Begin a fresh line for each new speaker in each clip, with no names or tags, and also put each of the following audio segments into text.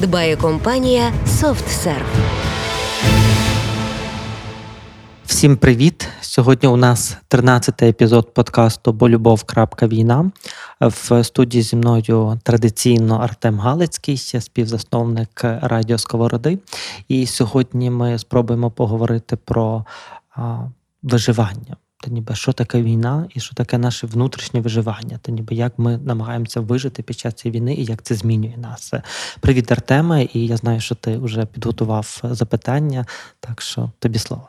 дбає компанія SoftServe.
Всім привіт! Сьогодні у нас 13-й епізод подкасту Бо. В студії зі мною традиційно Артем Галицький, співзасновник Радіо Сковороди. І сьогодні ми спробуємо поговорити про а, виживання. Та ніби що таке війна і що таке наше внутрішнє виживання, та ніби як ми намагаємося вижити під час цієї війни і як це змінює нас. Привіт, Артеме, і я знаю, що ти вже підготував запитання, так що тобі слово.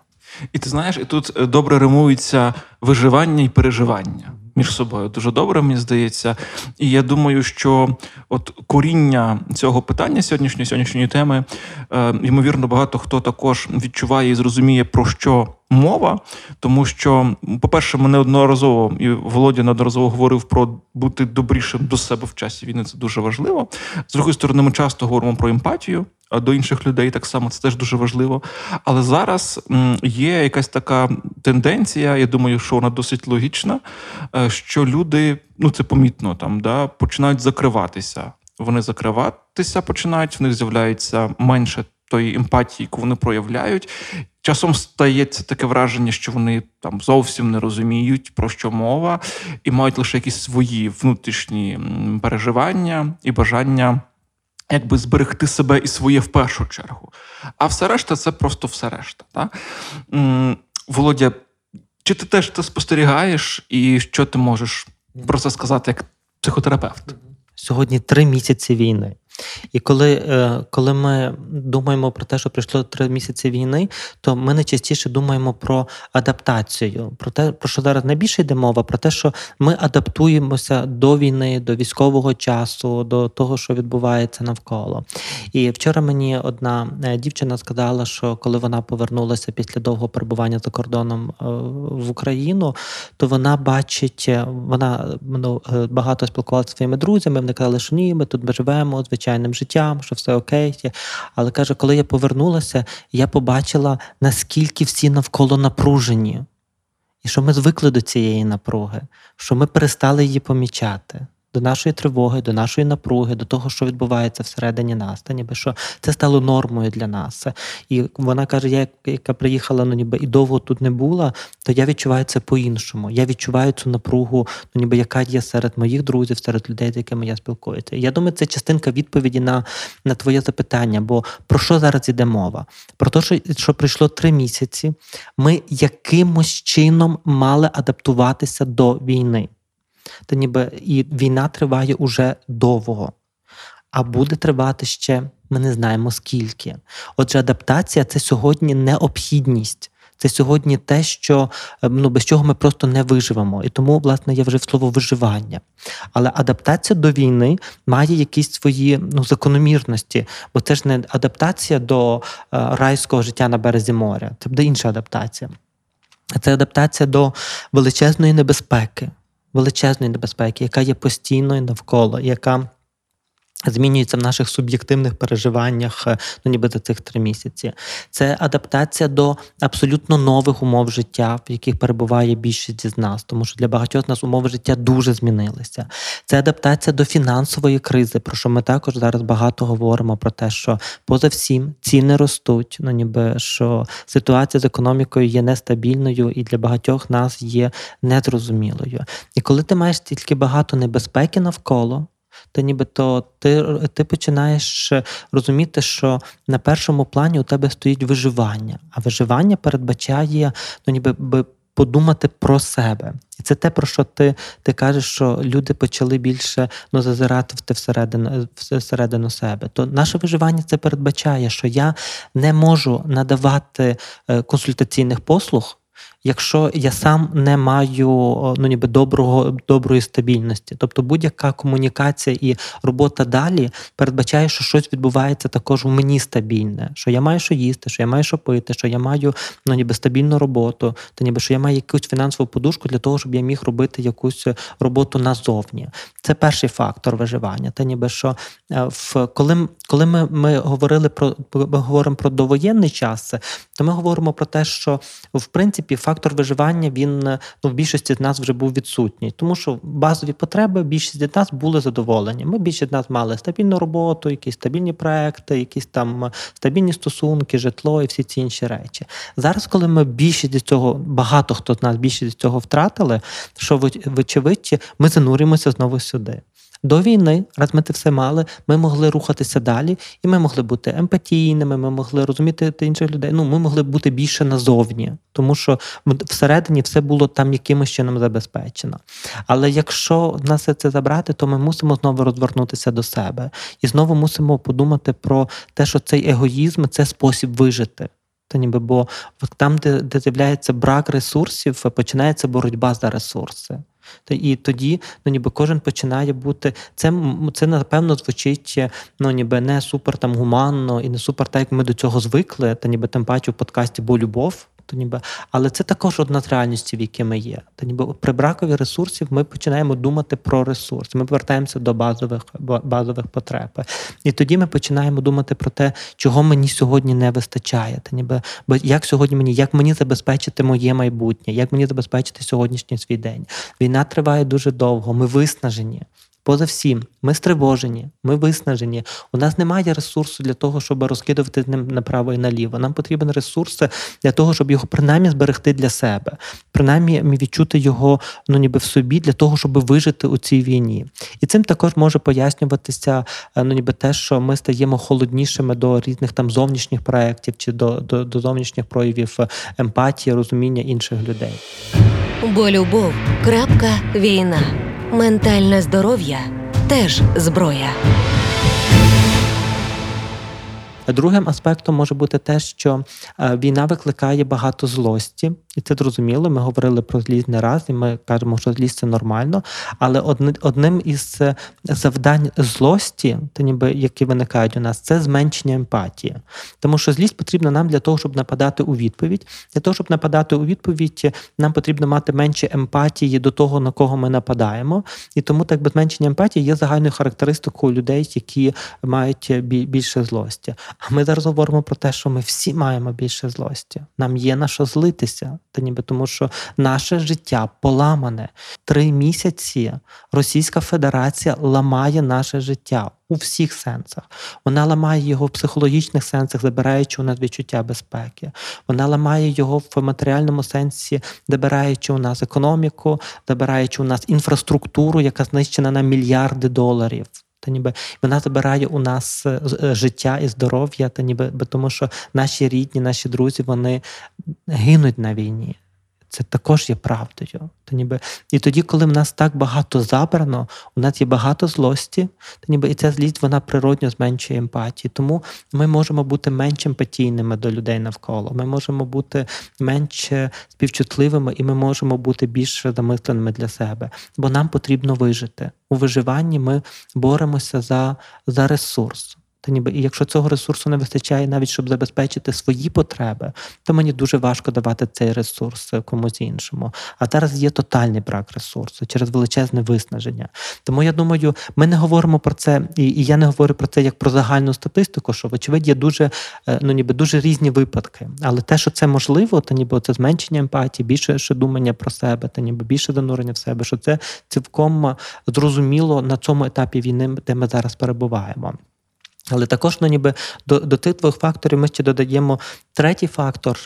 І ти знаєш, і тут е, добре римується виживання і переживання між собою. Дуже добре, мені здається. І я думаю, що от коріння цього питання сьогоднішньої сьогоднішньої теми, е, ймовірно, багато хто також відчуває і зрозуміє, про що мова. Тому що, по-перше, ми неодноразово, і Володя неодноразово говорив про бути добрішим до себе в часі війни. Це дуже важливо. З другої сторони, ми часто говоримо про емпатію до інших людей так само це теж дуже важливо. Але зараз є якась така тенденція, я думаю, що вона досить логічна, е, що люди, ну це помітно там, да, починають закриватися. Вони закриватися починають, в них з'являється менше тої емпатії, яку вони проявляють. Часом стається таке враження, що вони там зовсім не розуміють, про що мова, і мають лише якісь свої внутрішні переживання і бажання якби зберегти себе і своє в першу чергу. А все решта це просто все решта. Та? Володя, чи ти теж це спостерігаєш, і що ти можеш про це сказати як психотерапевт?
Сьогодні три місяці війни. І коли е, коли ми думаємо про те, що пройшло три місяці війни, то ми найчастіше думаємо про адаптацію, про те, про що зараз найбільше йде мова, про те, що ми адаптуємося до війни, до військового часу, до того, що відбувається навколо. І вчора мені одна е, дівчина сказала, що коли вона повернулася після довгого перебування за кордоном е, в Україну, то вона бачить, вона ну, багато спілкувалася зі своїми друзями. Вони казали, що ні, ми тут живемо, звичайно звичайним життям, що все окей. Але каже, коли я повернулася, я побачила, наскільки всі навколо напружені, і що ми звикли до цієї напруги, що ми перестали її помічати до нашої тривоги, до нашої напруги, до того, що відбувається всередині нас, та ніби що це стало нормою для нас. І вона каже: я яка приїхала, ну ніби і довго тут не була, то я відчуваю це по-іншому. Я відчуваю цю напругу, ну ніби яка є серед моїх друзів, серед людей, з якими я спілкуюся. Я думаю, це частинка відповіді на на твоє запитання. Бо про що зараз іде мова? Про те, що, що пройшло три місяці, ми якимось чином мали адаптуватися до війни то ніби і війна триває уже довго, а буде тривати ще, ми не знаємо скільки. Отже, адаптація це сьогодні необхідність. Це сьогодні те, що ем, ну без чого ми просто не виживемо. І тому, власне, я вже в слово виживання. Але адаптація до війни має якісь свої ну, закономірності, бо це ж не адаптація до е, райського життя на березі моря, це буде інша адаптація. Це адаптація до величезної небезпеки, величезної небезпеки, яка є постійною навколо, яка Змінюється в наших суб'єктивних переживаннях е, ну ніби за цих три місяці. Це адаптація до абсолютно нових умов життя, в яких перебуває більшість із нас, тому що для багатьох з нас умови життя дуже змінилися. Це адаптація до фінансової кризи, про що ми також зараз багато говоримо про те, що поза всім ціни ростуть. Ну ніби що ситуація з економікою є нестабільною і для багатьох нас є незрозумілою. І коли ти маєш тільки багато небезпеки навколо то нібито ти ти починаєш розуміти, що на першому плані у тебе стоїть виживання, а виживання передбачає ну, ніби подумати про себе. І це те, про що ти ти кажеш, що люди почали більше ну, зазирати всередину, всередину себе. То наше виживання це передбачає, що я не можу надавати е, консультаційних послуг якщо я сам не маю ну, ніби доброго, доброї стабільності. Тобто будь-яка комунікація і робота далі передбачає, що щось відбувається також у мені стабільне, що я маю що їсти, що я маю що пити, що я маю ну, ніби стабільну роботу, то ніби що я маю якусь фінансову подушку для того, щоб я міг робити якусь роботу назовні. Це перший фактор виживання. Та ніби що в коли коли ми ми говорили про ми говоримо про довоєнний час, то ми говоримо про те, що в принципі фактор виживання він ну, в більшості з нас вже був відсутній, тому що базові потреби більшість з нас були задоволені. Ми більшість з нас мали стабільну роботу, якісь стабільні проекти, якісь там стабільні стосунки, житло і всі ці інші речі. Зараз, коли ми більшість з цього, багато хто з нас більшість з цього втратили, що вочевидь, ми занурюємося знову сюди. До війни, раз ми це все мали, ми могли рухатися далі, і ми могли бути емпатійними, ми могли розуміти інших людей. Ну, ми могли бути більше назовні, тому що всередині все було там якимось чином забезпечено. Але якщо в нас це забрати, то ми мусимо знову розвернутися до себе і знову мусимо подумати про те, що цей егоїзм це спосіб вижити. Та ніби бо там, де де з'являється брак ресурсів, починається боротьба за ресурси. І тоді ну, ніби кожен починає бути. Це це напевно звучить ну, ніби не супер там гуманно і не супер так, як ми до цього звикли, та ніби тим паче в подкасті Бо любов то ніби, але це також одна з реальності, в якій ми є. То ніби при бракові ресурсів ми починаємо думати про ресурси. Ми повертаємося до базових базових потреб. І тоді ми починаємо думати про те, чого мені сьогодні не вистачає. Та ніби бо як сьогодні мені, як мені забезпечити моє майбутнє, як мені забезпечити сьогоднішній свій день. Війна триває дуже довго. Ми виснажені. Поза всім, ми стривожені, ми виснажені. У нас немає ресурсу для того, щоб розкидувати ним направо і наліво. Нам потрібен ресурс для того, щоб його принаймні зберегти для себе, принаймні відчути його ну ніби в собі для того, щоб вижити у цій війні. І цим також може пояснюватися е, ну ніби те, що ми стаємо холоднішими до різних там зовнішніх проєктів чи до, до, до зовнішніх проявів е, емпатії, розуміння інших людей.
Бо любов. крапка війна. Ментальне здоров'я теж зброя.
Другим аспектом може бути те, що е, війна викликає багато злості, і це зрозуміло. Ми говорили про злість не раз, і ми кажемо, що злість це нормально. Але одним із е, завдань злості, то ніби які виникають у нас, це зменшення емпатії. Тому що злість потрібна нам для того, щоб нападати у відповідь. Для того, щоб нападати у відповідь, нам потрібно мати менше емпатії до того, на кого ми нападаємо. І тому так би зменшення емпатії є загальною характеристикою людей, які мають більше злості. А ми зараз говоримо про те, що ми всі маємо більше злості. Нам є на що злитися, та ніби тому, що наше життя поламане три місяці. Російська Федерація ламає наше життя у всіх сенсах. Вона ламає його в психологічних сенсах, забираючи у нас відчуття безпеки. Вона ламає його в матеріальному сенсі, забираючи у нас економіку, забираючи у нас інфраструктуру, яка знищена на мільярди доларів. Та ніби вона забирає у нас е, е, життя і здоров'я, та ніби тому, що наші рідні, наші друзі, вони гинуть на війні. Це також є правдою. То ніби І тоді, коли в нас так багато забрано, у нас є багато злості, то ніби і ця злість вона природньо зменшує емпатії. Тому ми можемо бути менш емпатійними до людей навколо. Ми можемо бути менш співчутливими і ми можемо бути більш замисленими для себе, бо нам потрібно вижити. У виживанні ми боремося за, за ресурс. Та ніби і якщо цього ресурсу не вистачає, навіть щоб забезпечити свої потреби, то мені дуже важко давати цей ресурс комусь іншому. А зараз є тотальний брак ресурсу через величезне виснаження. Тому я думаю, ми не говоримо про це, і, я не говорю про це як про загальну статистику, що вочевидь є дуже е, ну ніби дуже різні випадки. Але те, що це можливо, то ніби це зменшення емпатії, більше ще думання про себе, та ніби більше занурення в себе, що це цілком зрозуміло на цьому етапі війни, де ми зараз перебуваємо. Але також ну, ніби до до тих двох факторів ми ще додаємо третій фактор,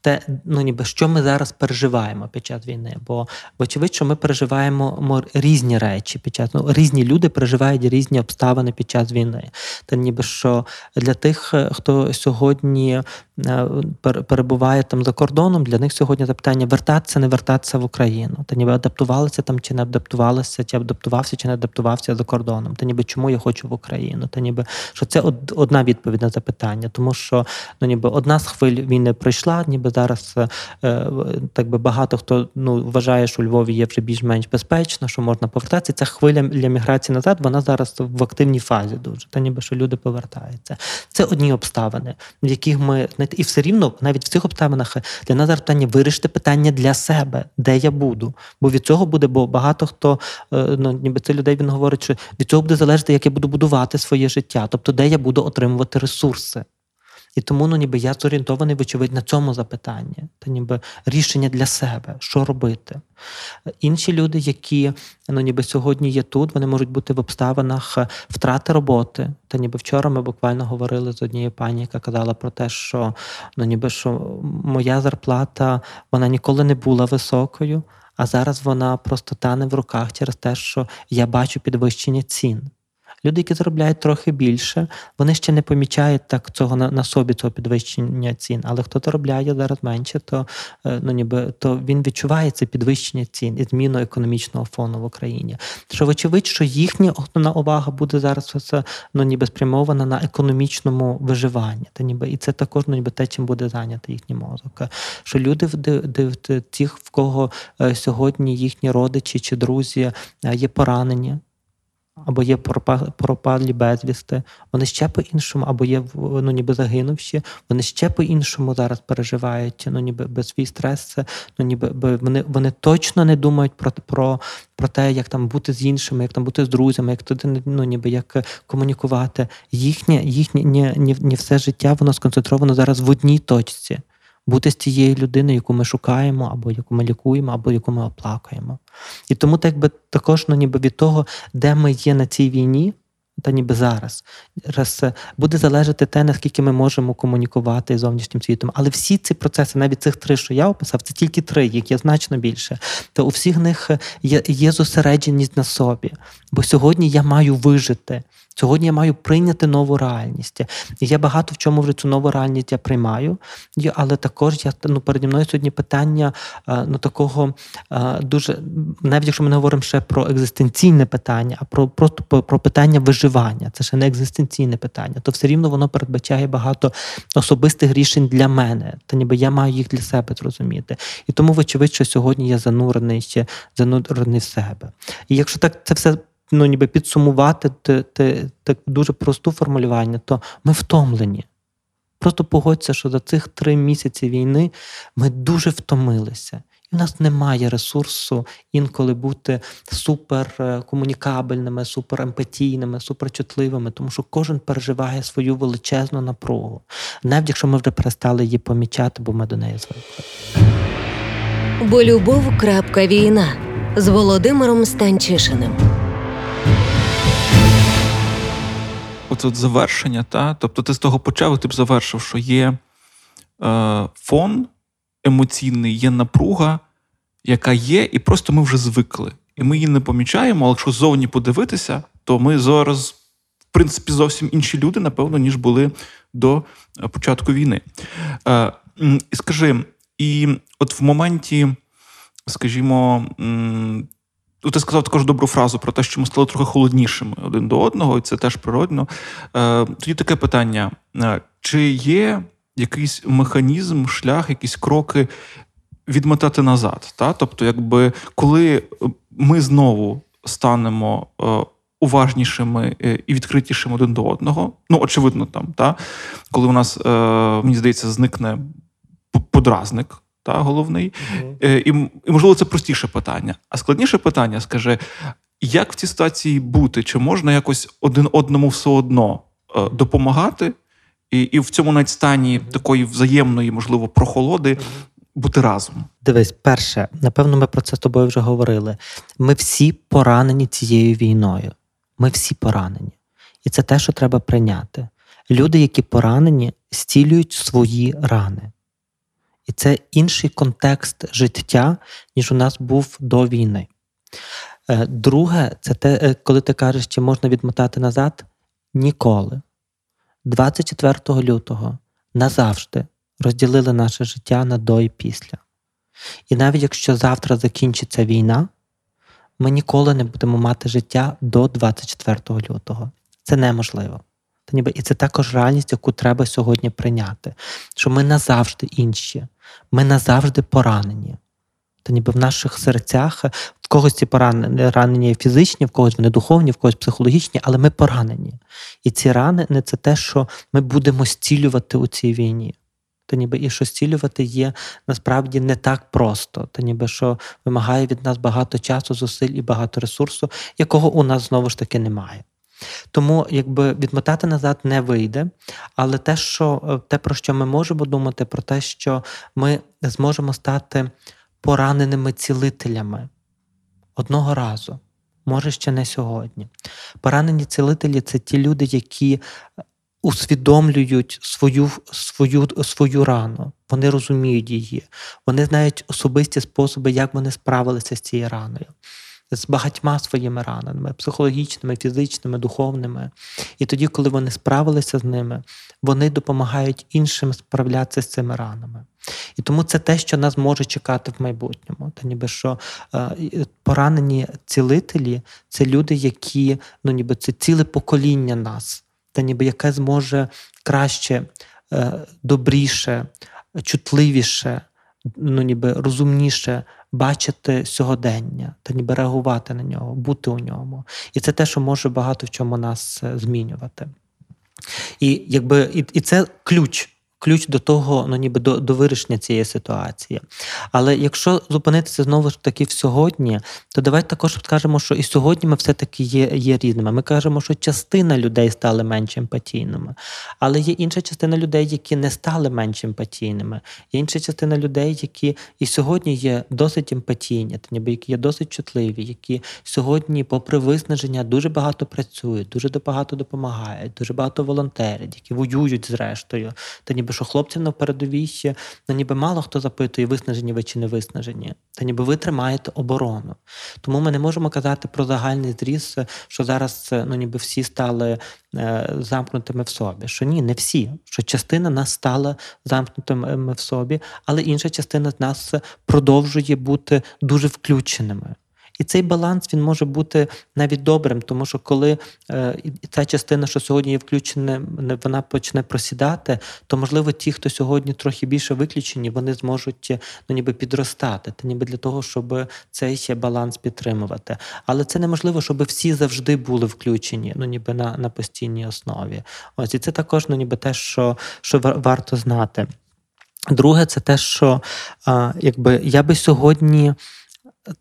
те, ну ніби що ми зараз переживаємо під час війни. Бо вочевидь, що ми переживаємо різні речі під час ну, різні люди переживають різні обставини під час війни. Та ніби що для тих, хто сьогодні е, перебуває там за кордоном, для них сьогодні запитання вертатися, не вертатися в Україну. Та ніби адаптувалися там чи не адаптувалися, чи адаптувався, чи не адаптувався за кордоном. Та ніби чому я хочу в Україну? Та ніби що це одна відповідь на запитання, тому що ну ніби одна з хвиль війни пройшла, ніби зараз е, так би багато хто ну, вважає, що у Львові є вже більш-менш безпечно, що можна повертатися. Ця хвиля для міграції назад, вона зараз в активній фазі дуже. Та ніби що люди повертаються. Це одні обставини, в яких ми і все рівно навіть в цих обставинах для нас зараз питання вирішити питання для себе, де я буду. Бо від цього буде, бо багато хто ну ніби це людей він говорить, що від цього буде залежати, як я буду будувати своє життя, тобто де я буду отримувати ресурси. І тому ну, ніби я зорієнтований, вочевидь, на цьому запитанні, та ніби рішення для себе, що робити. Інші люди, які ну, ніби сьогодні є тут, вони можуть бути в обставинах втрати роботи. Та ніби вчора ми буквально говорили з однією пані, яка казала про те, що ну, ніби що моя зарплата вона ніколи не була високою, а зараз вона просто тане в руках через те, що я бачу підвищення цін. Люди, які заробляють трохи більше, вони ще не помічають так цього на, на собі, цього підвищення цін. Але хто заробляє зараз менше, то ну ніби то він відчуває це підвищення цін і зміну економічного фону в Україні. Що вочевидь, що їхня основна увага буде зараз ну ніби спрямована на економічному виживанні. Та ніби і це також ну, ніби те, чим буде зайнятий їхній мозок. Що люди в тих, в кого сьогодні їхні родичі чи друзі є поранені або є пропадлі безвісти, вони ще по-іншому, або є ну, ніби загинувші, вони ще по-іншому зараз переживають, ну ніби без свій стрес, ну ніби вони вони точно не думають про про, про те, як там бути з іншими, як там бути з друзями, як туди ну, ніби як комунікувати. Їхнє їхнє ні, ні, ні все життя воно сконцентровано зараз в одній точці бути з тією людиною, яку ми шукаємо, або яку ми лікуємо, або яку ми оплакуємо. І тому так би також ну, ніби від того, де ми є на цій війні, та ніби зараз раз е, буде залежати те, наскільки ми можемо комунікувати з зовнішнім світом. Але всі ці процеси, навіть цих три, що я описав, це тільки три, їх є значно більше. То у всіх них е, є, є зосередженість на собі. Бо сьогодні я маю вижити. Сьогодні я маю прийняти нову реальність. І я багато в чому вже цю нову реальність я приймаю, але також я ну, переді мною сьогодні питання ну, такого дуже, навіть якщо ми не говоримо ще про екзистенційне питання, а про просто про питання виживання. Це ще не екзистенційне питання, то все рівно воно передбачає багато особистих рішень для мене, та ніби я маю їх для себе зрозуміти. І тому, вочевидь, що сьогодні я занурений ще занурений в себе. І якщо так це все ну, ніби підсумувати те, те, те дуже просту формулювання, то ми втомлені. Просто погодься, що за цих три місяці війни ми дуже втомилися. І в нас немає ресурсу інколи бути суперкомунікабельними, суперемпатійними, суперчутливими, тому що кожен переживає свою величезну напругу, навіть якщо ми вже перестали її помічати, бо ми до неї звикли.
Бо любов. крапка Війна з Володимиром Станчишиним.
Оце завершення, та? тобто ти з того почав, і ти б завершив, що є е, фон емоційний, є напруга, яка є, і просто ми вже звикли. І ми її не помічаємо, але якщо зовні подивитися, то ми зараз, в принципі, зовсім інші люди, напевно, ніж були до початку війни. Е, скажи, і от в моменті, скажімо, Ти сказав також добру фразу про те, що ми стали трохи холоднішими один до одного, і це теж природно. Е, тоді таке питання: е, чи є якийсь механізм, шлях, якісь кроки відмотати назад? Та? Тобто, якби коли ми знову станемо е, уважнішими і відкритішими один до одного, ну очевидно, там, та? коли у нас, мені здається, зникне подразник та головний. Mm-hmm. І, і, можливо, це простіше питання. А складніше питання скаже: як в цій ситуації бути? Чи можна якось один одному все одно е, допомагати? І і в цьому навіть стані такої взаємної, можливо, прохолоди бути разом?
Дивись, перше, напевно, ми про це з тобою вже говорили. Ми всі поранені цією війною. Ми всі поранені. І це те, що треба прийняти. Люди, які поранені, зцілюють свої рани. І це інший контекст життя, ніж у нас був до війни. Е, друге, це те, е, коли ти кажеш, чи можна відмотати назад, ніколи. 24 лютого назавжди розділили наше життя на до і після. І навіть якщо завтра закінчиться війна, ми ніколи не будемо мати життя до 24 лютого. Це неможливо. Та ніби і це також реальність, яку треба сьогодні прийняти. Що ми назавжди інші, ми назавжди поранені. Та ніби в наших серцях в когось ці поранення фізичні, в когось вони духовні, в когось психологічні, але ми поранені. І ці рани не це те, що ми будемо зцілювати у цій війні. Та ніби і що зцілювати є насправді не так просто, та ніби що вимагає від нас багато часу, зусиль і багато ресурсу, якого у нас знову ж таки немає. Тому якби відмотати назад не вийде, але те, що те, про що ми можемо думати, про те, що ми зможемо стати пораненими цілителями одного разу, може ще не сьогодні. Поранені цілителі це ті люди, які усвідомлюють свою свою, свою рану, вони розуміють її, вони знають особисті способи, як вони справилися з цією раною. З багатьма своїми ранами, психологічними, фізичними, духовними. І тоді, коли вони справилися з ними, вони допомагають іншим справлятися з цими ранами. І тому це те, що нас може чекати в майбутньому. Та ніби що е, поранені цілителі це люди, які ну ніби це ціле покоління нас, та ніби яке зможе краще, е, добріше, чутливіше, ну ніби розумніше бачити сьогодення, та ніби реагувати на нього, бути у ньому. І це те, що може багато в чому нас е, змінювати. І якби і, і це ключ ключ до того, ну ніби до до вирішення цієї ситуації. Але якщо зупинитися знову ж таки в сьогодні, то давайте також скажемо, що і сьогодні ми все-таки є є різними. Ми кажемо, що частина людей стали менш емпатійними, але є інша частина людей, які не стали менш емпатійними. Є інша частина людей, які і сьогодні є досить емпатійні, ніби які є досить чутливі, які сьогодні, попри виснаження, дуже багато працюють, дуже багато допомагають, дуже багато волонтерять, які воюють зрештою. Та ніби що хлопців на передовій ну, ніби мало хто запитує, виснажені ви чи не виснажені. Та ніби ви тримаєте оборону. Тому ми не можемо казати про загальний зріз, що зараз ну, ніби всі стали е, замкнутими в собі. Що ні, не всі. Що частина нас стала замкнутими в собі, але інша частина з нас продовжує бути дуже включеними. І цей баланс він може бути навіть добрим, тому що коли е, ця частина, що сьогодні є включена, вона почне просідати, то можливо ті, хто сьогодні трохи більше виключені, вони зможуть ну, ніби підростати, та ніби для того, щоб цей ще баланс підтримувати. Але це неможливо, щоб всі завжди були включені, ну ніби на на постійній основі. Ось і це також ну, ніби те, що, що варто знати. Друге, це те, що якби я би сьогодні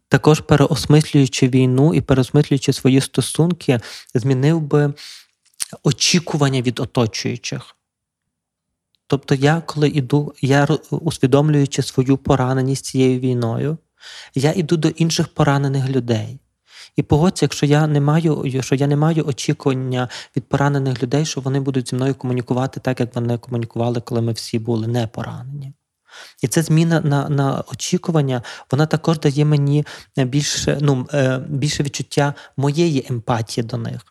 також переосмислюючи війну і переосмислюючи свої стосунки, змінив би очікування від оточуючих. Тобто, я, коли йду, я усвідомлюючи свою пораненість цією війною, я йду до інших поранених людей. І погодься, якщо я не маю, що я не маю очікування від поранених людей, що вони будуть зі мною комунікувати так, як вони комунікували, коли ми всі були не поранені. І ця зміна на на очікування, вона також дає мені більше ну, е, більше відчуття моєї емпатії до них.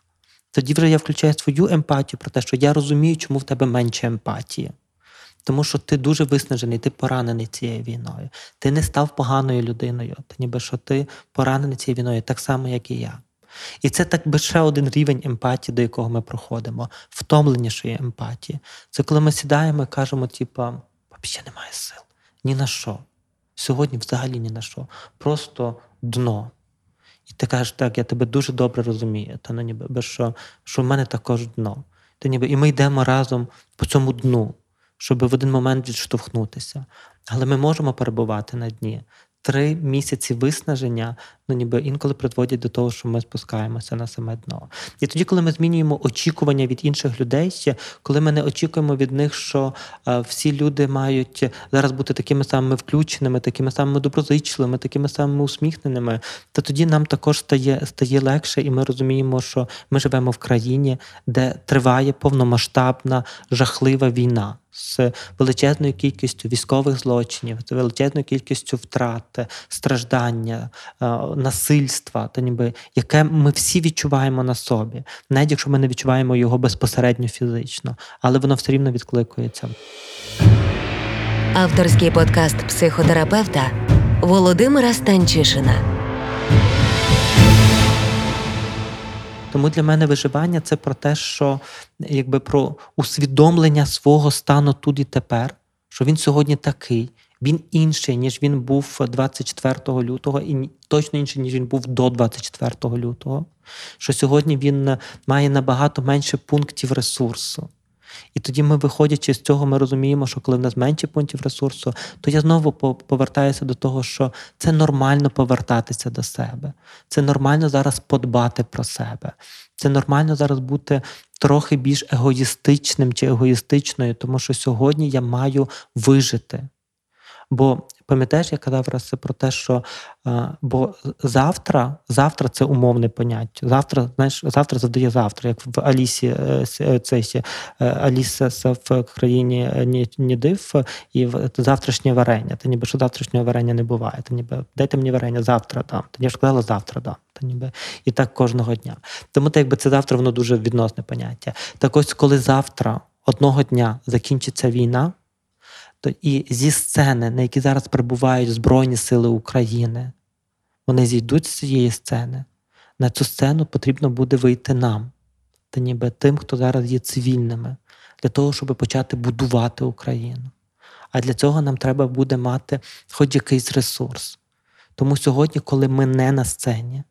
Тоді вже я включаю свою емпатію про те, що я розумію, чому в тебе менше емпатії. Тому що ти дуже виснажений, ти поранений цією війною. Ти не став поганою людиною, ти ніби що ти поранений цією війною, так само, як і я. І це так би ще один рівень емпатії, до якого ми проходимо, втомленішої емпатії. Це коли ми сідаємо і кажемо, типу, взагалі немає сил. Ні на що. Сьогодні взагалі ні на що. Просто дно. І ти кажеш, так, я тебе дуже добре розумію, та ну ніби що що в мене також дно. Та ніби, І ми йдемо разом по цьому дну, щоб в один момент відштовхнутися. Але ми можемо перебувати на дні три місяці виснаження, ну ніби інколи призводять до того, що ми спускаємося на саме дно. І тоді, коли ми змінюємо очікування від інших людей, коли ми не очікуємо від них, що а, всі люди мають зараз бути такими самими включеними, такими самими доброзичливими, такими самими усміхненими, то тоді нам також стає стає легше, і ми розуміємо, що ми живемо в країні, де триває повномасштабна жахлива війна з величезною кількістю військових злочинів, з величезною кількістю втрат, страждання, е, насильства, та ніби яке ми всі відчуваємо на собі, навіть якщо ми не відчуваємо його безпосередньо фізично, але воно все рівно відкликується.
Авторський подкаст психотерапевта Володимира Станчишина.
Тому для мене виживання це про те, що якби про усвідомлення свого стану тут і тепер, що він сьогодні такий. Він інший, ніж він був 24 лютого, і точно інший, ніж він був до 24 лютого. Що сьогодні він має набагато менше пунктів ресурсу. І тоді ми, виходячи з цього, ми розуміємо, що коли в нас менше пунктів ресурсу, то я знову повертаюся до того, що це нормально повертатися до себе. Це нормально зараз подбати про себе. Це нормально зараз бути трохи більш егоїстичним чи егоїстичною, тому що сьогодні я маю вижити. Бо пам'ятаєш, я казав раз про те, що бо завтра завтра це умовне поняття. Завтра, знаєш, завтра завдає завтра, як в Алісі е, е, цей, е, Аліса в країні Нідив і завтрашнє варення. Та ніби що завтрашнього варення не буває. Та ніби дайте мені варення завтра дам. Та я ж сказала завтра дам. Та ніби і так кожного дня. Тому так якби це завтра воно дуже відносне поняття. Так ось, коли завтра одного дня закінчиться війна і зі сцени, на якій зараз перебувають Збройні Сили України, вони зійдуть з цієї сцени. На цю сцену потрібно буде вийти нам, та ніби тим, хто зараз є цивільними, для того, щоб почати будувати Україну. А для цього нам треба буде мати хоч якийсь ресурс. Тому сьогодні, коли ми не на сцені,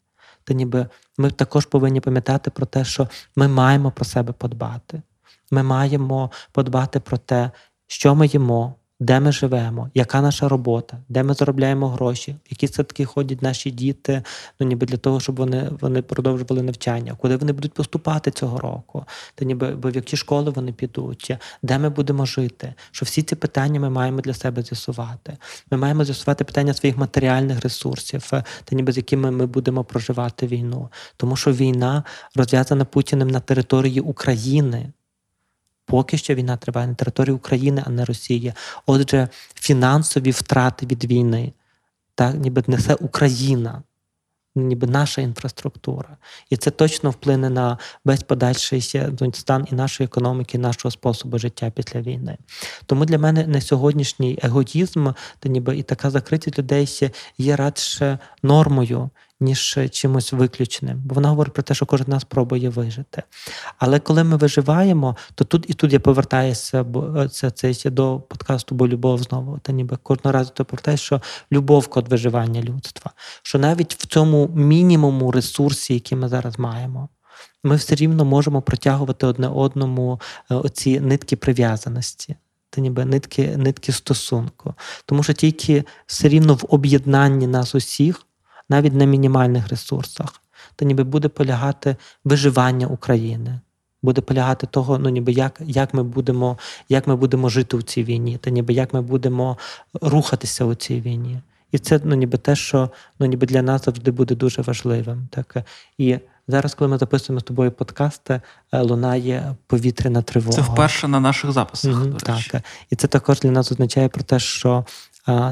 то ніби ми також повинні пам'ятати про те, що ми маємо про себе подбати. Ми маємо подбати про те, що ми їмо, де ми живемо, яка наша робота, де ми заробляємо гроші, які садки ходять наші діти, ну ніби для того, щоб вони вони продовжували навчання, куди вони будуть поступати цього року, та ніби бо в які школи вони підуть, де ми будемо жити. Що всі ці питання ми маємо для себе з'ясувати. Ми маємо з'ясувати питання своїх матеріальних ресурсів, та ніби з якими ми будемо проживати війну. Тому що війна розв'язана Путіним на території України. Поки що війна триває на території України, а не Росії. Отже, фінансові втрати від війни так, ніби несе Україна, ніби наша інфраструктура. І це точно вплине на весь подальший стан і нашої економіки, і нашого способу життя після війни. Тому для мене не сьогоднішній егоїзм, та ніби і така закритість людей є радше нормою ніж чимось виключеним. Бо вона говорить про те, що кожен нас пробує вижити. Але коли ми виживаємо, то тут і тут я повертаюся, бо е, це, це до подкасту, бо любов знову. Та ніби кожного разу ти повертаєш, що любов код виживання людства. Що навіть в цьому мінімуму ресурсі, який ми зараз маємо. Ми все рівно можемо протягувати одне одному е, оці нитки прив'язаності, та ніби нитки нитки стосунку. Тому що тільки все рівно в об'єднанні нас усіх навіть на мінімальних ресурсах, то ніби буде полягати виживання України. Буде полягати того, ну ніби як як ми будемо як ми будемо жити у цій війні, та ніби як ми будемо рухатися у цій війні. І це ну ніби те, що ну ніби для нас завжди буде дуже важливим. Так І зараз, коли ми записуємо з тобою подкасти, е, лунає повітряна тривога.
Це вперше на наших записах.
Mm-hmm,
до речі.
Так. І це також для нас означає про те, що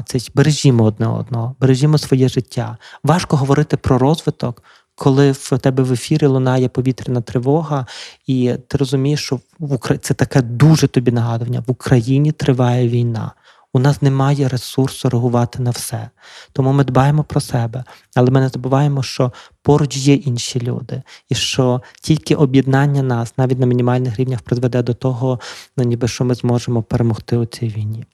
це бережімо одне одного, бережімо своє життя. Важко говорити про розвиток, коли в тебе в ефірі лунає повітряна тривога, і ти розумієш, що в Украї... це таке дуже тобі нагадування. В Україні триває війна. У нас немає ресурсу реагувати на все. Тому ми дбаємо про себе, але ми не забуваємо, що поруч є інші люди, і що тільки об'єднання нас навіть на мінімальних рівнях призведе до того, ну, ніби що ми зможемо перемогти у цій війні.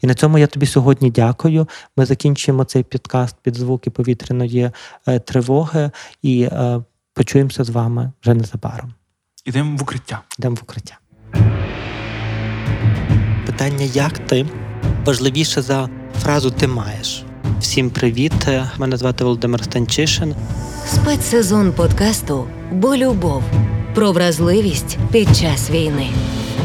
І на цьому я тобі сьогодні дякую. Ми закінчуємо цей підкаст під звуки повітряної е, тривоги і е, почуємося з вами вже незабаром.
Ідемо в укриття.
Йдемо в укриття. Питання, як ти важливіше за фразу Ти маєш. Всім привіт! Мене звати Володимир Станчишин.
Спецсезон подкасту Бо любов про вразливість під час війни.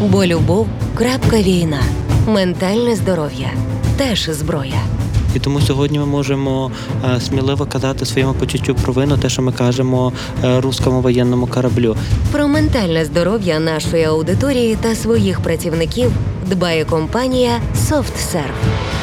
Бо любов. Крапка війна. Ментальне здоров'я теж зброя.
І тому сьогодні ми можемо е, сміливо казати своєму почуттю провину, те, що ми кажемо е, руському воєнному кораблю.
Про ментальне здоров'я нашої аудиторії та своїх працівників дбає компанія SoftServe.